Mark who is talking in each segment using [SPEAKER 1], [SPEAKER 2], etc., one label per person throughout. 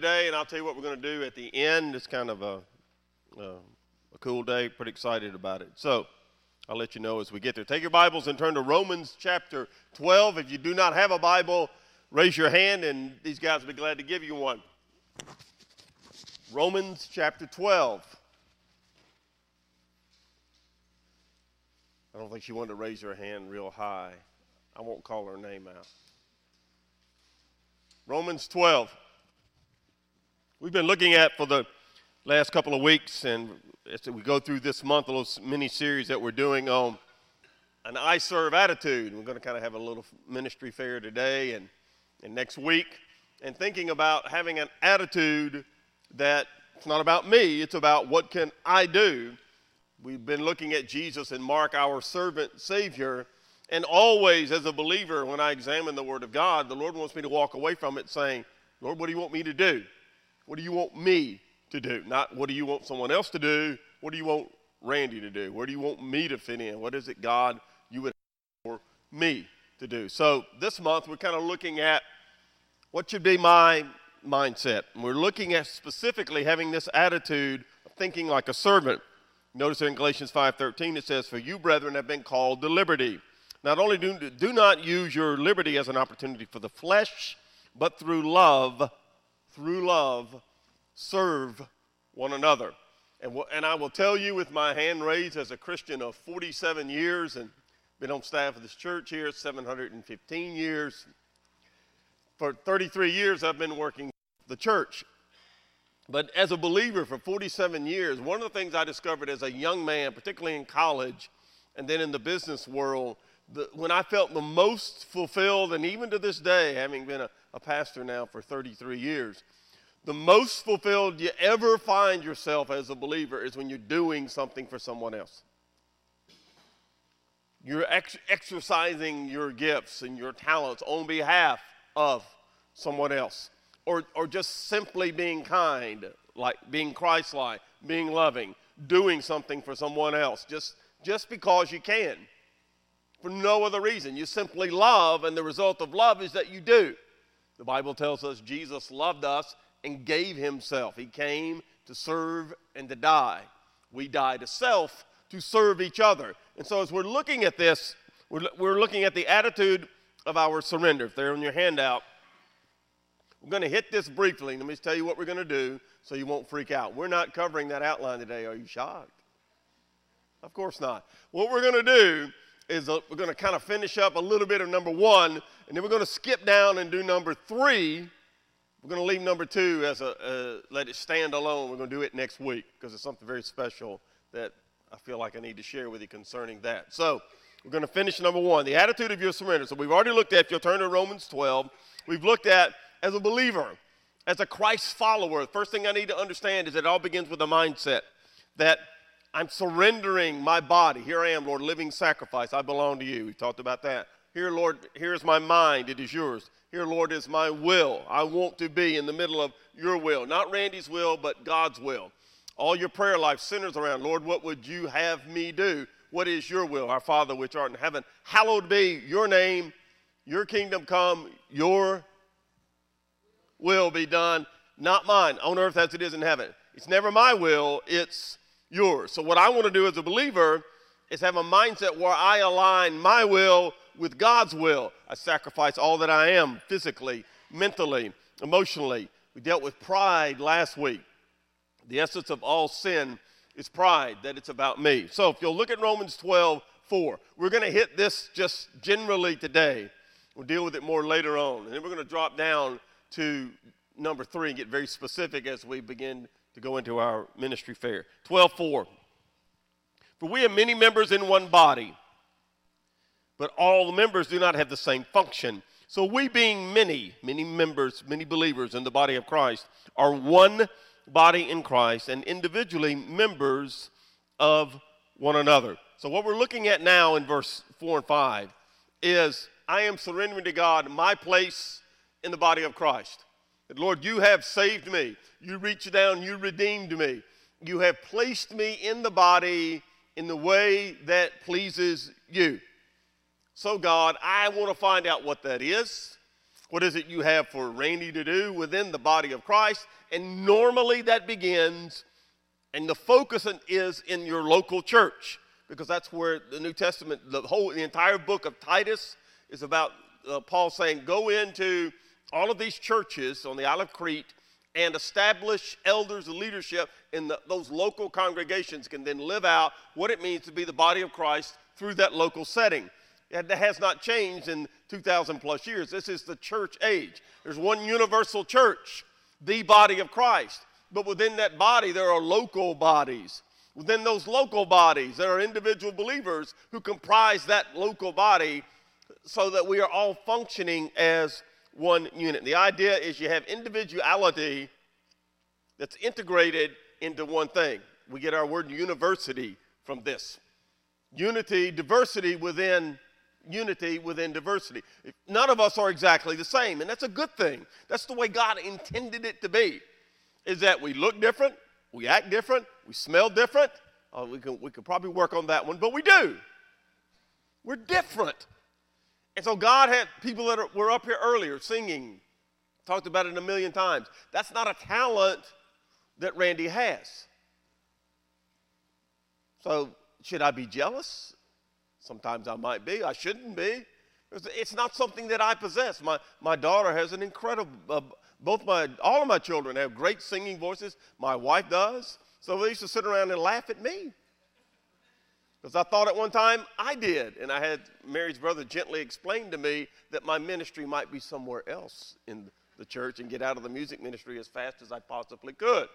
[SPEAKER 1] today, and I'll tell you what we're going to do at the end. It's kind of a, a, a cool day. Pretty excited about it. So I'll let you know as we get there. Take your Bibles and turn to Romans chapter 12. If you do not have a Bible, raise your hand, and these guys will be glad to give you one. Romans chapter 12. I don't think she wanted to raise her hand real high. I won't call her name out. Romans 12. We've been looking at for the last couple of weeks, and as we go through this month, a little mini series that we're doing on an I serve attitude. We're going to kind of have a little ministry fair today and, and next week, and thinking about having an attitude that it's not about me, it's about what can I do. We've been looking at Jesus and Mark, our servant Savior, and always as a believer, when I examine the Word of God, the Lord wants me to walk away from it saying, Lord, what do you want me to do? What do you want me to do? Not what do you want someone else to do? What do you want Randy to do? Where do you want me to fit in? What is it, God, you would for me to do? So this month we're kind of looking at what should be my mindset. And we're looking at specifically having this attitude of thinking like a servant. Notice in Galatians 5:13 it says, "For you, brethren, have been called to liberty. Not only do, do not use your liberty as an opportunity for the flesh, but through love through love, serve one another. And, and I will tell you, with my hand raised as a Christian of 47 years and been on staff of this church here 715 years, for 33 years I've been working the church. But as a believer for 47 years, one of the things I discovered as a young man, particularly in college and then in the business world, the, when I felt the most fulfilled, and even to this day, having been a, a pastor now for 33 years, the most fulfilled you ever find yourself as a believer is when you're doing something for someone else. You're ex- exercising your gifts and your talents on behalf of someone else. Or, or just simply being kind, like being Christ like, being loving, doing something for someone else, just, just because you can for no other reason. You simply love, and the result of love is that you do. The Bible tells us Jesus loved us and gave himself. He came to serve and to die. We die to self to serve each other. And so, as we're looking at this, we're, we're looking at the attitude of our surrender. If they're on your handout, we're going to hit this briefly. Let me tell you what we're going to do so you won't freak out. We're not covering that outline today. Are you shocked? Of course not. What we're going to do is a, we're going to kind of finish up a little bit of number one, and then we're going to skip down and do number three. We're going to leave number two as a uh, let it stand alone. We're going to do it next week because it's something very special that I feel like I need to share with you concerning that. So we're going to finish number one, the attitude of your surrender. So we've already looked at. If you'll turn to Romans 12, we've looked at as a believer, as a Christ follower. The first thing I need to understand is it all begins with a mindset that I'm surrendering my body. Here I am, Lord, living sacrifice. I belong to you. We talked about that. Here, Lord, here's my mind. It is yours. Here, Lord, is my will. I want to be in the middle of your will. Not Randy's will, but God's will. All your prayer life centers around, Lord, what would you have me do? What is your will? Our Father which art in heaven, hallowed be your name, your kingdom come, your will be done, not mine, on earth as it is in heaven. It's never my will, it's yours. So, what I want to do as a believer is have a mindset where I align my will with God's will. I sacrifice all that I am physically, mentally, emotionally. We dealt with pride last week. The essence of all sin is pride, that it's about me. So, if you'll look at Romans 12 4, we're going to hit this just generally today. We'll deal with it more later on. And then we're going to drop down to number three and get very specific as we begin to go into our ministry fair. 12:4. For we have many members in one body, but all the members do not have the same function. So we being many, many members, many believers in the body of Christ, are one body in Christ and individually members of one another. So what we're looking at now in verse 4 and 5 is I am surrendering to God my place in the body of Christ. That, Lord, you have saved me. You reached down, you redeemed me. You have placed me in the body in the way that pleases you. So, God, I want to find out what that is. What is it you have for Randy to do within the body of Christ? And normally that begins, and the focus is in your local church, because that's where the New Testament, the whole, the entire book of Titus is about uh, Paul saying, go into all of these churches on the Isle of Crete and establish elders and leadership in the, those local congregations can then live out what it means to be the body of Christ through that local setting. That has not changed in 2,000 plus years. This is the church age. There's one universal church, the body of Christ. But within that body, there are local bodies. Within those local bodies, there are individual believers who comprise that local body so that we are all functioning as one unit. The idea is you have individuality that's integrated into one thing. We get our word university from this. Unity, diversity within unity within diversity. None of us are exactly the same, and that's a good thing. That's the way God intended it to be. Is that we look different, we act different, we smell different. Uh, we, can, we could probably work on that one, but we do. We're different. And so God had people that were up here earlier singing, talked about it a million times. That's not a talent that Randy has. So, should I be jealous? Sometimes I might be. I shouldn't be. It's not something that I possess. My, my daughter has an incredible, uh, both my, all of my children have great singing voices. My wife does. So they used to sit around and laugh at me. Because I thought at one time I did. And I had Mary's brother gently explain to me that my ministry might be somewhere else in the church and get out of the music ministry as fast as I possibly could.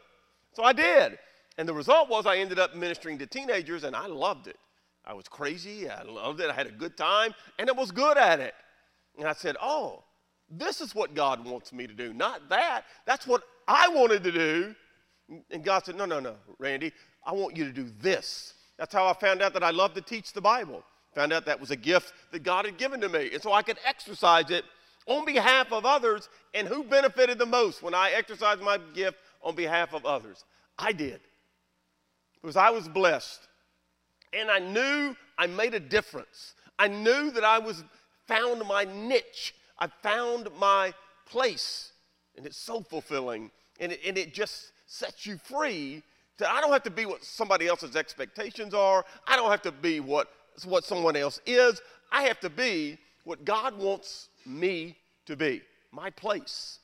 [SPEAKER 1] So I did. And the result was I ended up ministering to teenagers and I loved it. I was crazy. I loved it. I had a good time, and I was good at it. And I said, Oh, this is what God wants me to do, not that. That's what I wanted to do. And God said, No, no, no, Randy, I want you to do this. That's how I found out that I love to teach the Bible. Found out that was a gift that God had given to me. And so I could exercise it on behalf of others. And who benefited the most when I exercised my gift on behalf of others? I did. Because I was blessed and I knew I made a difference. I knew that I was found my niche. I found my place. And it's so fulfilling. And it, and it just sets you free I don't have to be what somebody else's expectations are. I don't have to be what, what someone else is. I have to be what God wants me to be. My place,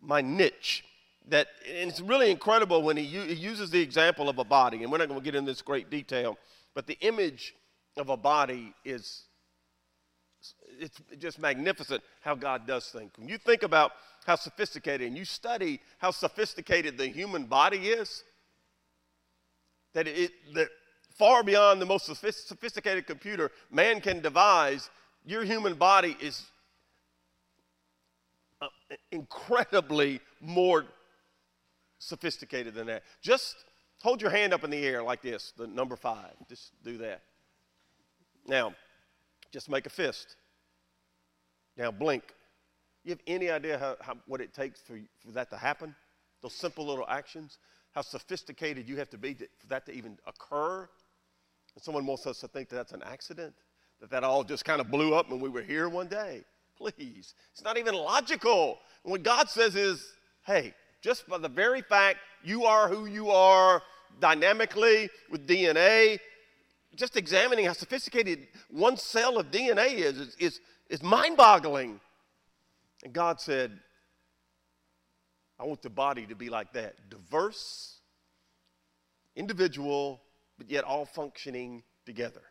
[SPEAKER 1] my niche. That, and it's really incredible when he, he uses the example of a body, and we're not going to get into this great detail. But the image of a body is it's just magnificent how God does things. When you think about how sophisticated and you study how sophisticated the human body is, that it that far beyond the most sophisticated computer man can devise, your human body is uh, incredibly more sophisticated than that. Just Hold your hand up in the air like this, the number five. Just do that. Now, just make a fist. Now, blink. You have any idea how, how, what it takes for, for that to happen? Those simple little actions? How sophisticated you have to be to, for that to even occur? And someone wants us to think that that's an accident, that that all just kind of blew up when we were here one day. Please. It's not even logical. And what God says is, hey, just by the very fact you are who you are dynamically with DNA, just examining how sophisticated one cell of DNA is, is, is, is mind boggling. And God said, I want the body to be like that diverse, individual, but yet all functioning together.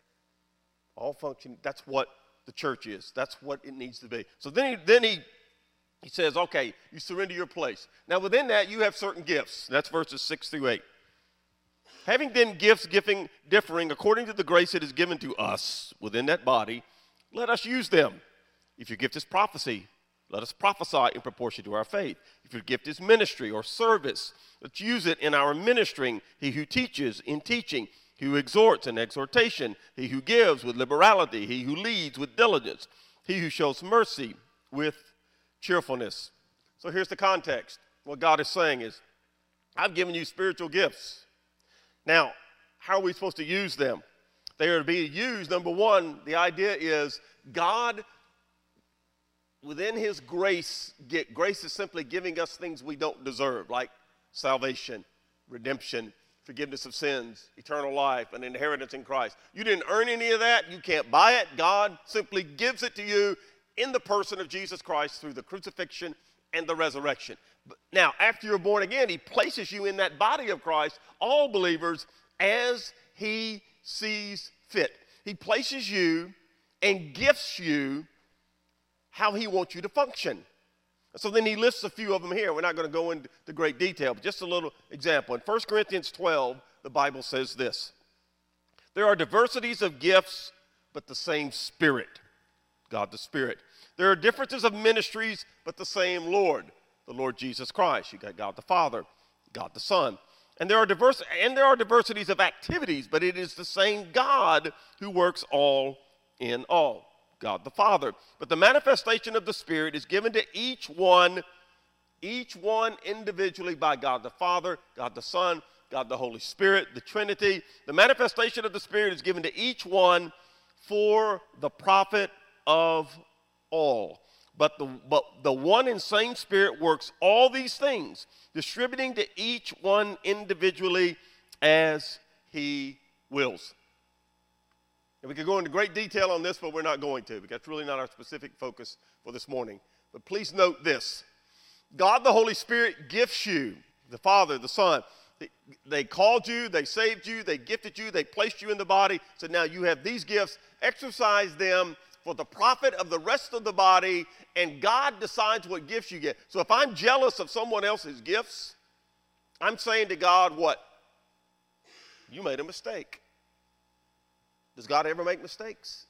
[SPEAKER 1] All functioning. That's what the church is. That's what it needs to be. So then he, then he he says, okay, you surrender your place. Now, within that, you have certain gifts. That's verses 6 through 8. Having then gifts giving, differing according to the grace that is given to us within that body, let us use them. If your gift is prophecy, let us prophesy in proportion to our faith. If your gift is ministry or service, let's use it in our ministering. He who teaches in teaching, he who exhorts in exhortation, he who gives with liberality, he who leads with diligence, he who shows mercy with cheerfulness. So here's the context. What God is saying is, I've given you spiritual gifts. Now, how are we supposed to use them? They are to be used, number one, the idea is God within his grace, get, grace is simply giving us things we don't deserve, like salvation, redemption, forgiveness of sins, eternal life, an inheritance in Christ. You didn't earn any of that. You can't buy it. God simply gives it to you in the person of Jesus Christ through the crucifixion and the resurrection. Now, after you're born again, He places you in that body of Christ, all believers, as He sees fit. He places you and gifts you how He wants you to function. So then he lists a few of them here. We're not going to go into great detail, but just a little example. In 1 Corinthians 12, the Bible says this There are diversities of gifts, but the same Spirit, God the Spirit. There are differences of ministries, but the same Lord, the Lord Jesus Christ. You got God the Father, God the Son. And there are diverse and there are diversities of activities, but it is the same God who works all in all. God the Father. But the manifestation of the Spirit is given to each one, each one individually by God the Father, God the Son, God the Holy Spirit, the Trinity. The manifestation of the Spirit is given to each one for the profit of all. But the, but the one and same Spirit works all these things, distributing to each one individually as he wills. And we could go into great detail on this, but we're not going to because that's really not our specific focus for this morning. But please note this God the Holy Spirit gifts you, the Father, the Son. They called you, they saved you, they gifted you, they placed you in the body. So now you have these gifts. Exercise them for the profit of the rest of the body, and God decides what gifts you get. So if I'm jealous of someone else's gifts, I'm saying to God, what? You made a mistake. Does God ever make mistakes?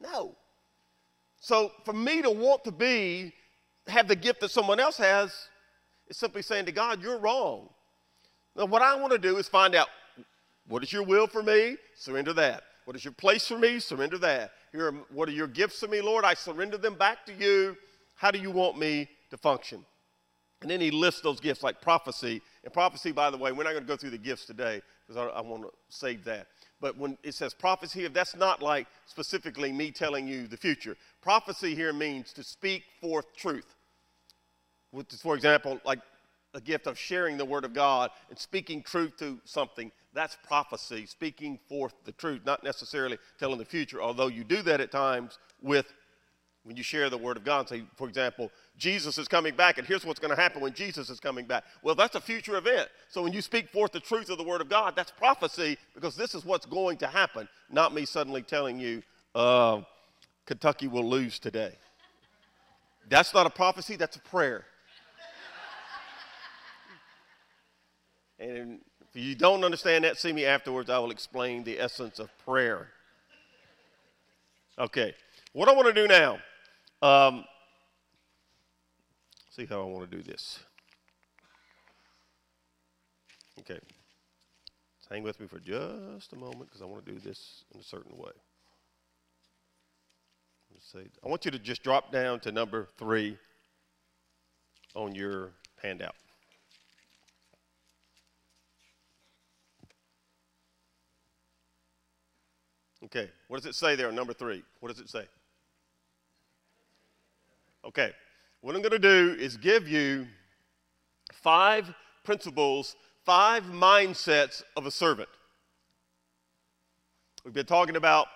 [SPEAKER 1] No. So for me to want to be, have the gift that someone else has, is simply saying to God, you're wrong. Now, what I want to do is find out what is your will for me? Surrender that. What is your place for me? Surrender that. Are, what are your gifts to me, Lord? I surrender them back to you. How do you want me to function? And then he lists those gifts like prophecy. And prophecy, by the way, we're not going to go through the gifts today because I, I want to save that. But when it says prophecy, that's not like specifically me telling you the future. Prophecy here means to speak forth truth. Which is, for example, like a gift of sharing the word of God and speaking truth to something. That's prophecy, speaking forth the truth, not necessarily telling the future, although you do that at times with when you share the word of God. Say, for example, Jesus is coming back, and here's what's going to happen when Jesus is coming back. Well, that's a future event. So when you speak forth the truth of the Word of God, that's prophecy because this is what's going to happen, not me suddenly telling you uh, Kentucky will lose today. That's not a prophecy, that's a prayer. and if you don't understand that, see me afterwards. I will explain the essence of prayer. Okay, what I want to do now. Um, see how I want to do this. Okay. Hang with me for just a moment because I want to do this in a certain way. Say, I want you to just drop down to number three on your handout. Okay, what does it say there number three? What does it say? Okay, what I'm going to do is give you five principles, five mindsets of a servant. We've been talking about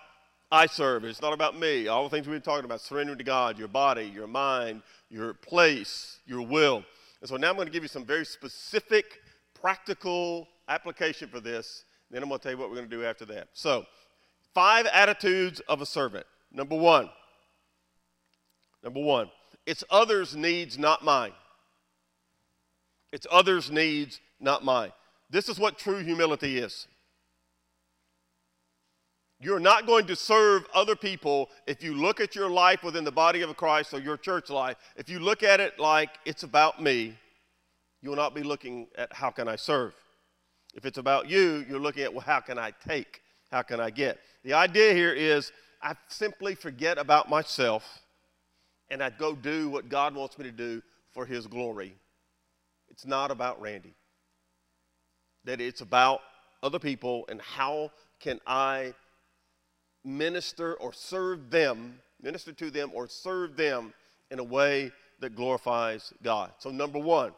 [SPEAKER 1] I serve. It's not about me. All the things we've been talking about surrendering to God, your body, your mind, your place, your will. And so now I'm going to give you some very specific, practical application for this. Then I'm going to tell you what we're going to do after that. So, five attitudes of a servant. Number one. Number one. It's others' needs, not mine. It's others' needs, not mine. This is what true humility is. You're not going to serve other people if you look at your life within the body of Christ or your church life. If you look at it like it's about me, you will not be looking at how can I serve. If it's about you, you're looking at well, how can I take? How can I get? The idea here is I simply forget about myself and I'd go do what God wants me to do for His glory. It's not about Randy. That it's about other people and how can I minister or serve them, minister to them or serve them in a way that glorifies God. So, number one,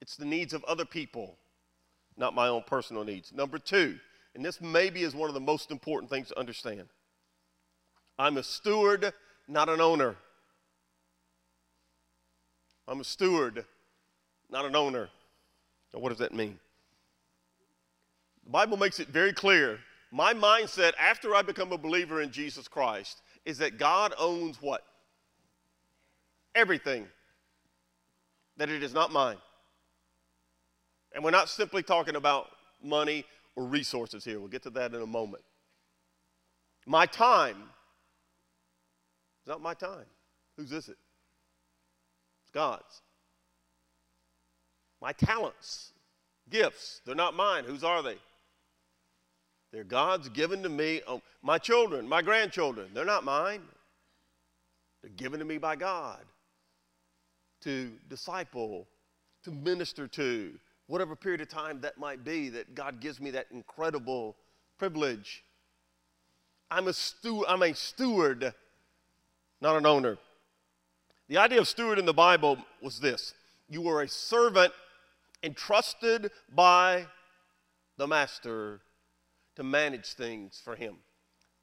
[SPEAKER 1] it's the needs of other people, not my own personal needs. Number two, and this maybe is one of the most important things to understand I'm a steward, not an owner. I'm a steward, not an owner. Now, what does that mean? The Bible makes it very clear. My mindset after I become a believer in Jesus Christ is that God owns what? Everything. That it is not mine. And we're not simply talking about money or resources here. We'll get to that in a moment. My time is not my time. Whose is it? God's. My talents, gifts, they're not mine. Whose are they? They're God's given to me. Oh, my children, my grandchildren, they're not mine. They're given to me by God to disciple, to minister to, whatever period of time that might be, that God gives me that incredible privilege. I'm a, stu- I'm a steward, not an owner. The idea of steward in the Bible was this you were a servant entrusted by the master to manage things for him.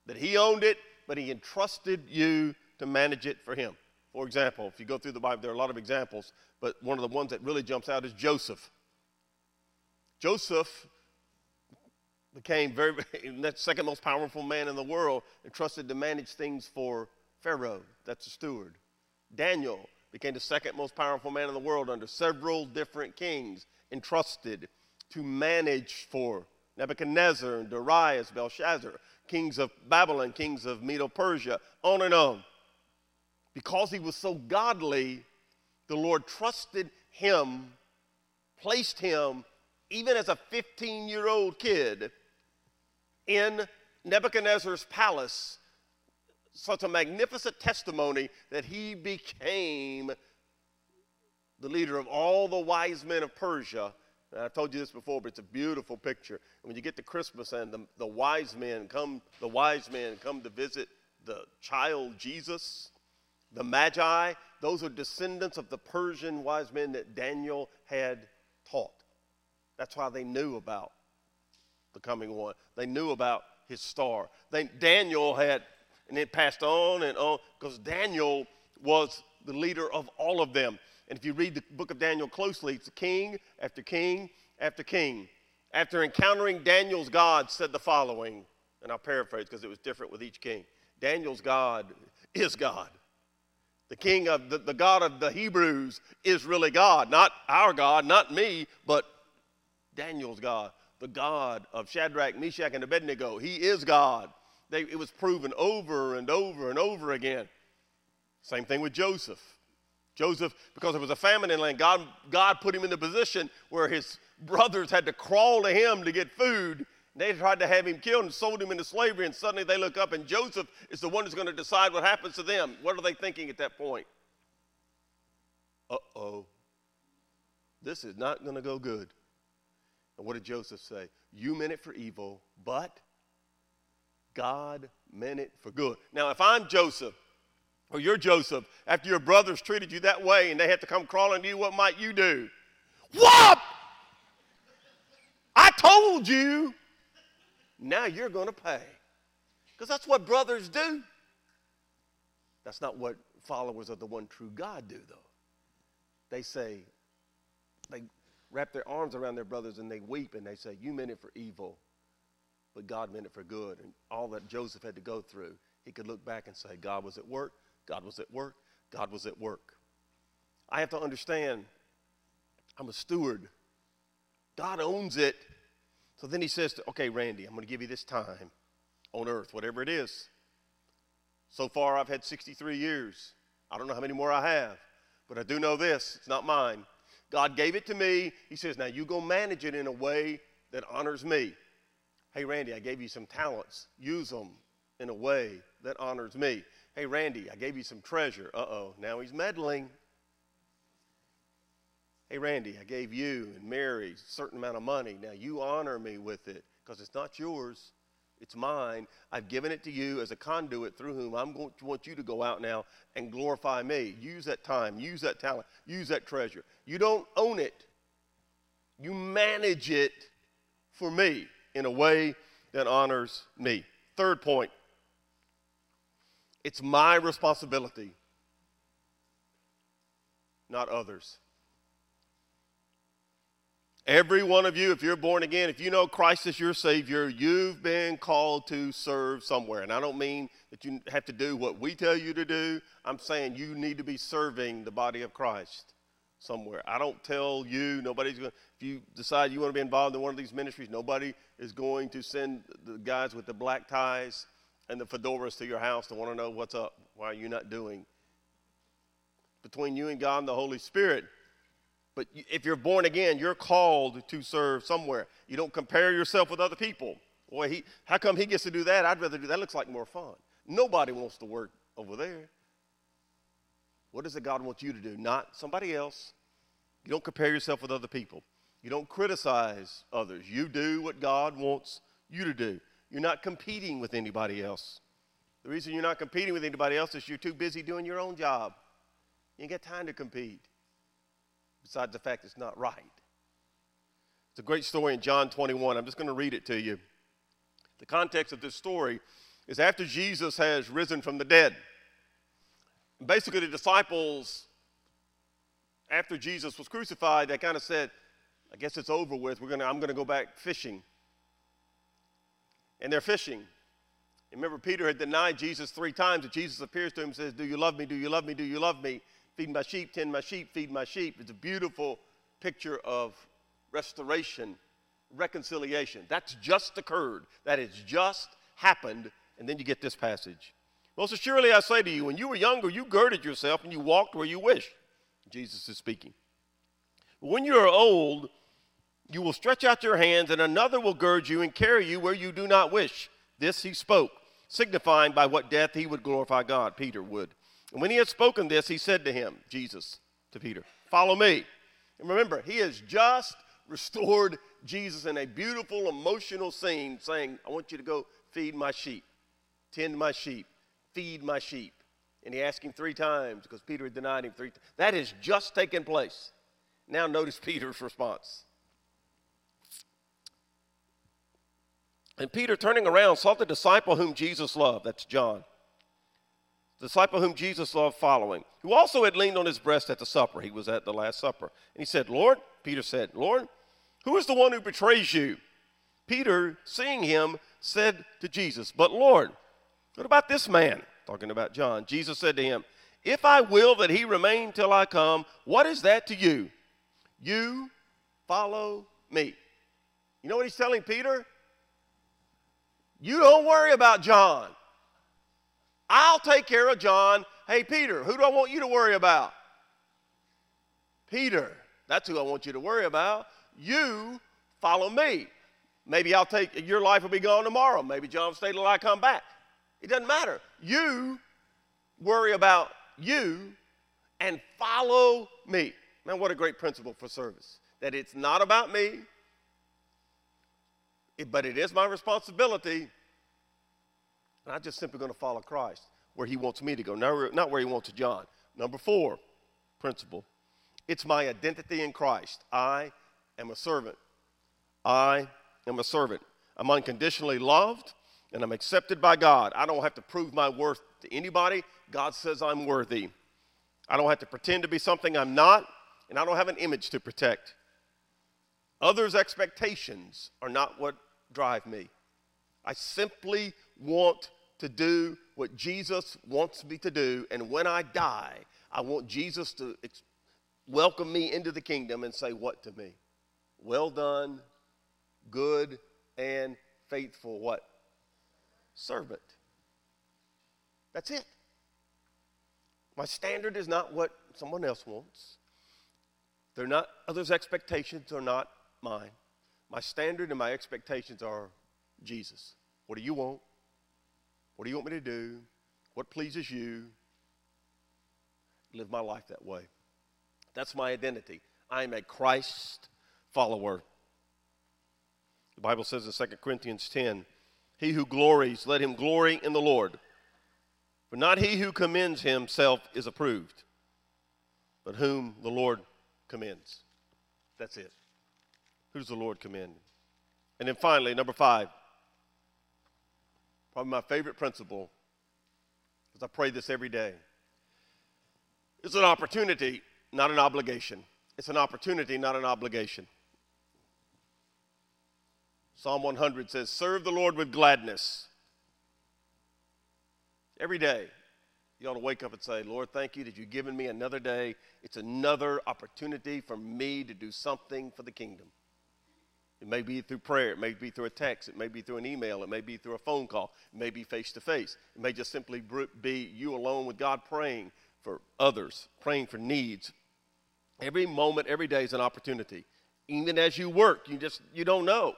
[SPEAKER 1] That he owned it, but he entrusted you to manage it for him. For example, if you go through the Bible, there are a lot of examples, but one of the ones that really jumps out is Joseph. Joseph became very, second most powerful man in the world, entrusted to manage things for Pharaoh. That's a steward. Daniel became the second most powerful man in the world under several different kings, entrusted to manage for Nebuchadnezzar and Darius, Belshazzar, kings of Babylon, kings of Medo Persia, on and on. Because he was so godly, the Lord trusted him, placed him, even as a 15 year old kid, in Nebuchadnezzar's palace. Such a magnificent testimony that he became the leader of all the wise men of Persia and I've told you this before, but it's a beautiful picture. When you get to Christmas and the, the wise men come, the wise men come to visit the child Jesus, the Magi, those are descendants of the Persian wise men that Daniel had taught. That's why they knew about the coming one. They knew about his star. They, Daniel had, and it passed on and on, because Daniel was the leader of all of them. And if you read the book of Daniel closely, it's king after king after king. After encountering Daniel's God, said the following, and I'll paraphrase because it was different with each king. Daniel's God is God. The king of the, the God of the Hebrews is really God, not our God, not me, but Daniel's God, the God of Shadrach, Meshach, and Abednego. He is God. They, it was proven over and over and over again. Same thing with Joseph. Joseph, because there was a famine in land, God, God put him in the position where his brothers had to crawl to him to get food. They tried to have him killed and sold him into slavery, and suddenly they look up, and Joseph is the one who's going to decide what happens to them. What are they thinking at that point? Uh oh, this is not going to go good. And what did Joseph say? You meant it for evil, but God meant it for good. Now, if I'm Joseph, or you're Joseph, after your brothers treated you that way and they had to come crawling to you, what might you do? What? I told you. Now you're going to pay. Because that's what brothers do. That's not what followers of the one true God do, though. They say, they wrap their arms around their brothers and they weep and they say, You meant it for evil, but God meant it for good. And all that Joseph had to go through, he could look back and say, God was at work God was at work. God was at work. I have to understand I'm a steward. God owns it. So then he says, to, okay, Randy, I'm going to give you this time on earth, whatever it is. So far, I've had 63 years. I don't know how many more I have, but I do know this it's not mine. God gave it to me. He says, now you go manage it in a way that honors me. Hey, Randy, I gave you some talents. Use them in a way that honors me. Hey, Randy, I gave you some treasure. Uh oh, now he's meddling. Hey, Randy, I gave you and Mary a certain amount of money. Now you honor me with it because it's not yours, It's mine. I've given it to you as a conduit through whom I'm going to want you to go out now and glorify me. Use that time, use that talent, use that treasure. You don't own it, you manage it for me in a way that honors me. Third point it's my responsibility, not others. Every one of you, if you're born again, if you know Christ is your Savior, you've been called to serve somewhere. And I don't mean that you have to do what we tell you to do. I'm saying you need to be serving the body of Christ somewhere. I don't tell you, nobody's going to, you decide you want to be involved in one of these ministries, nobody is going to send the guys with the black ties and the fedoras to your house to want to know what's up. Why are you not doing? Between you and God and the Holy Spirit, but if you're born again, you're called to serve somewhere. You don't compare yourself with other people. Boy, he, how come he gets to do that? I'd rather do that. Looks like more fun. Nobody wants to work over there. What does the God want you to do? Not somebody else. You don't compare yourself with other people. You don't criticize others. You do what God wants you to do. You're not competing with anybody else. The reason you're not competing with anybody else is you're too busy doing your own job. You ain't got time to compete besides the fact it's not right. It's a great story in John 21. I'm just going to read it to you. The context of this story is after Jesus has risen from the dead. Basically, the disciples, after Jesus was crucified, they kind of said, I guess it's over with. We're gonna, I'm going to go back fishing. And they're fishing. remember, Peter had denied Jesus three times, and Jesus appears to him and says, Do you love me? Do you love me? Do you love me? feed my sheep, tend my sheep, feed my sheep. It's a beautiful picture of restoration, reconciliation. That's just occurred. That has just happened. And then you get this passage. Most assuredly, I say to you, when you were younger, you girded yourself and you walked where you wished. Jesus is speaking. When you are old, you will stretch out your hands, and another will gird you and carry you where you do not wish. This he spoke, signifying by what death he would glorify God. Peter would. And when he had spoken this, he said to him, Jesus, to Peter, Follow me. And remember, he has just restored Jesus in a beautiful, emotional scene, saying, I want you to go feed my sheep, tend my sheep, feed my sheep. And he asked him three times because Peter had denied him three times. That has just taken place. Now, notice Peter's response. And Peter, turning around, saw the disciple whom Jesus loved. That's John the disciple whom Jesus loved following, who also had leaned on his breast at the supper. He was at the Last Supper. And he said, Lord, Peter said, Lord, who is the one who betrays you? Peter, seeing him, said to Jesus, But Lord, what about this man? Talking about John. Jesus said to him, If I will that he remain till I come, what is that to you? You follow me. You know what he's telling Peter? You don't worry about John. I'll take care of John. Hey, Peter, who do I want you to worry about? Peter. That's who I want you to worry about. You follow me. Maybe I'll take, your life will be gone tomorrow. Maybe John will stay till I come back. It doesn't matter. You worry about you and follow me. Man, what a great principle for service. That it's not about me, but it is my responsibility and I'm just simply going to follow Christ where he wants me to go, not where he wants John. Number four, principle. It's my identity in Christ. I am a servant. I am a servant. I'm unconditionally loved and I'm accepted by God. I don't have to prove my worth to anybody. God says I'm worthy. I don't have to pretend to be something I'm not, and I don't have an image to protect. Others' expectations are not what drive me. I simply want to do what Jesus wants me to do. And when I die, I want Jesus to ex- welcome me into the kingdom and say, What to me? Well done, good and faithful what? Servant. That's it. My standard is not what someone else wants. They're not others' expectations are not mine. My standard and my expectations are Jesus. What do you want? What do you want me to do? What pleases you? Live my life that way. That's my identity. I am a Christ follower. The Bible says in 2 Corinthians 10 He who glories, let him glory in the Lord. For not he who commends himself is approved, but whom the Lord commends. That's it. Who's the Lord commend? And then finally, number five, probably my favorite principle, because I pray this every day. It's an opportunity, not an obligation. It's an opportunity, not an obligation. Psalm 100 says, Serve the Lord with gladness. Every day, you ought to wake up and say, Lord, thank you that you've given me another day. It's another opportunity for me to do something for the kingdom. It may be through prayer, it may be through a text, it may be through an email, it may be through a phone call, it may be face to face. It may just simply be you alone with God praying for others, praying for needs. Every moment, every day is an opportunity. Even as you work, you just you don't know.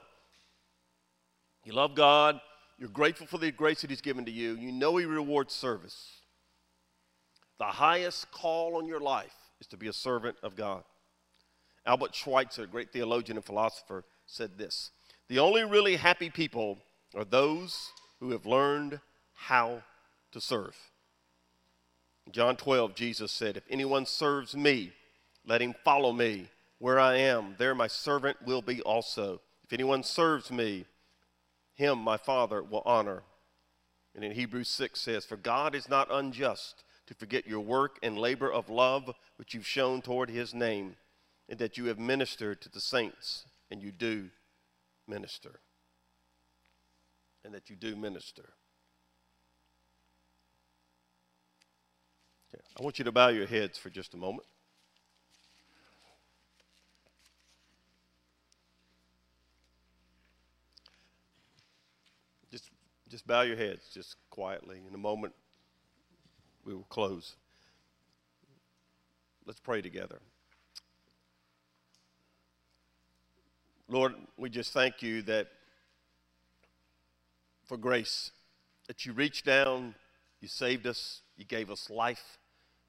[SPEAKER 1] You love God, you're grateful for the grace that He's given to you, you know He rewards service. The highest call on your life is to be a servant of God. Albert Schweitzer, a great theologian and philosopher, said this The only really happy people are those who have learned how to serve. In John 12, Jesus said, If anyone serves me, let him follow me. Where I am, there my servant will be also. If anyone serves me, him my Father will honor. And in Hebrews 6 says, For God is not unjust to forget your work and labor of love which you've shown toward his name, and that you have ministered to the saints and you do minister. And that you do minister. Okay. I want you to bow your heads for just a moment. Just, just bow your heads, just quietly. In a moment, we will close. Let's pray together. Lord, we just thank you that for grace, that you reached down, you saved us, you gave us life,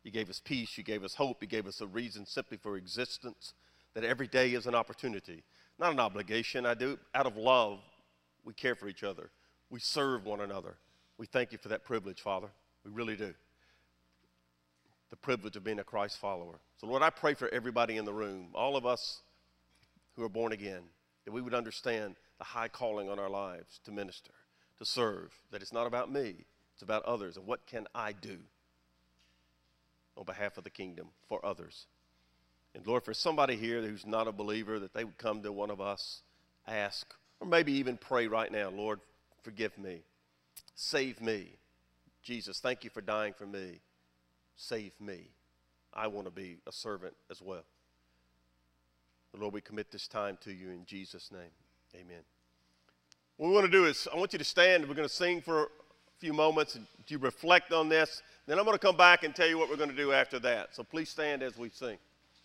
[SPEAKER 1] you gave us peace, you gave us hope, you gave us a reason simply for existence, that every day is an opportunity, not an obligation. I do, out of love, we care for each other, we serve one another. We thank you for that privilege, Father. We really do. The privilege of being a Christ follower. So, Lord, I pray for everybody in the room, all of us who are born again, that we would understand the high calling on our lives to minister, to serve, that it's not about me, it's about others. And what can I do on behalf of the kingdom for others? And Lord, for somebody here who's not a believer, that they would come to one of us, ask, or maybe even pray right now, Lord, forgive me, save me. Jesus, thank you for dying for me. Save me. I want to be a servant as well. Lord, we commit this time to you in Jesus' name. Amen. What we want to do is, I want you to stand. We're going to sing for a few moments and you reflect on this. Then I'm going to come back and tell you what we're going to do after that. So please stand as we sing.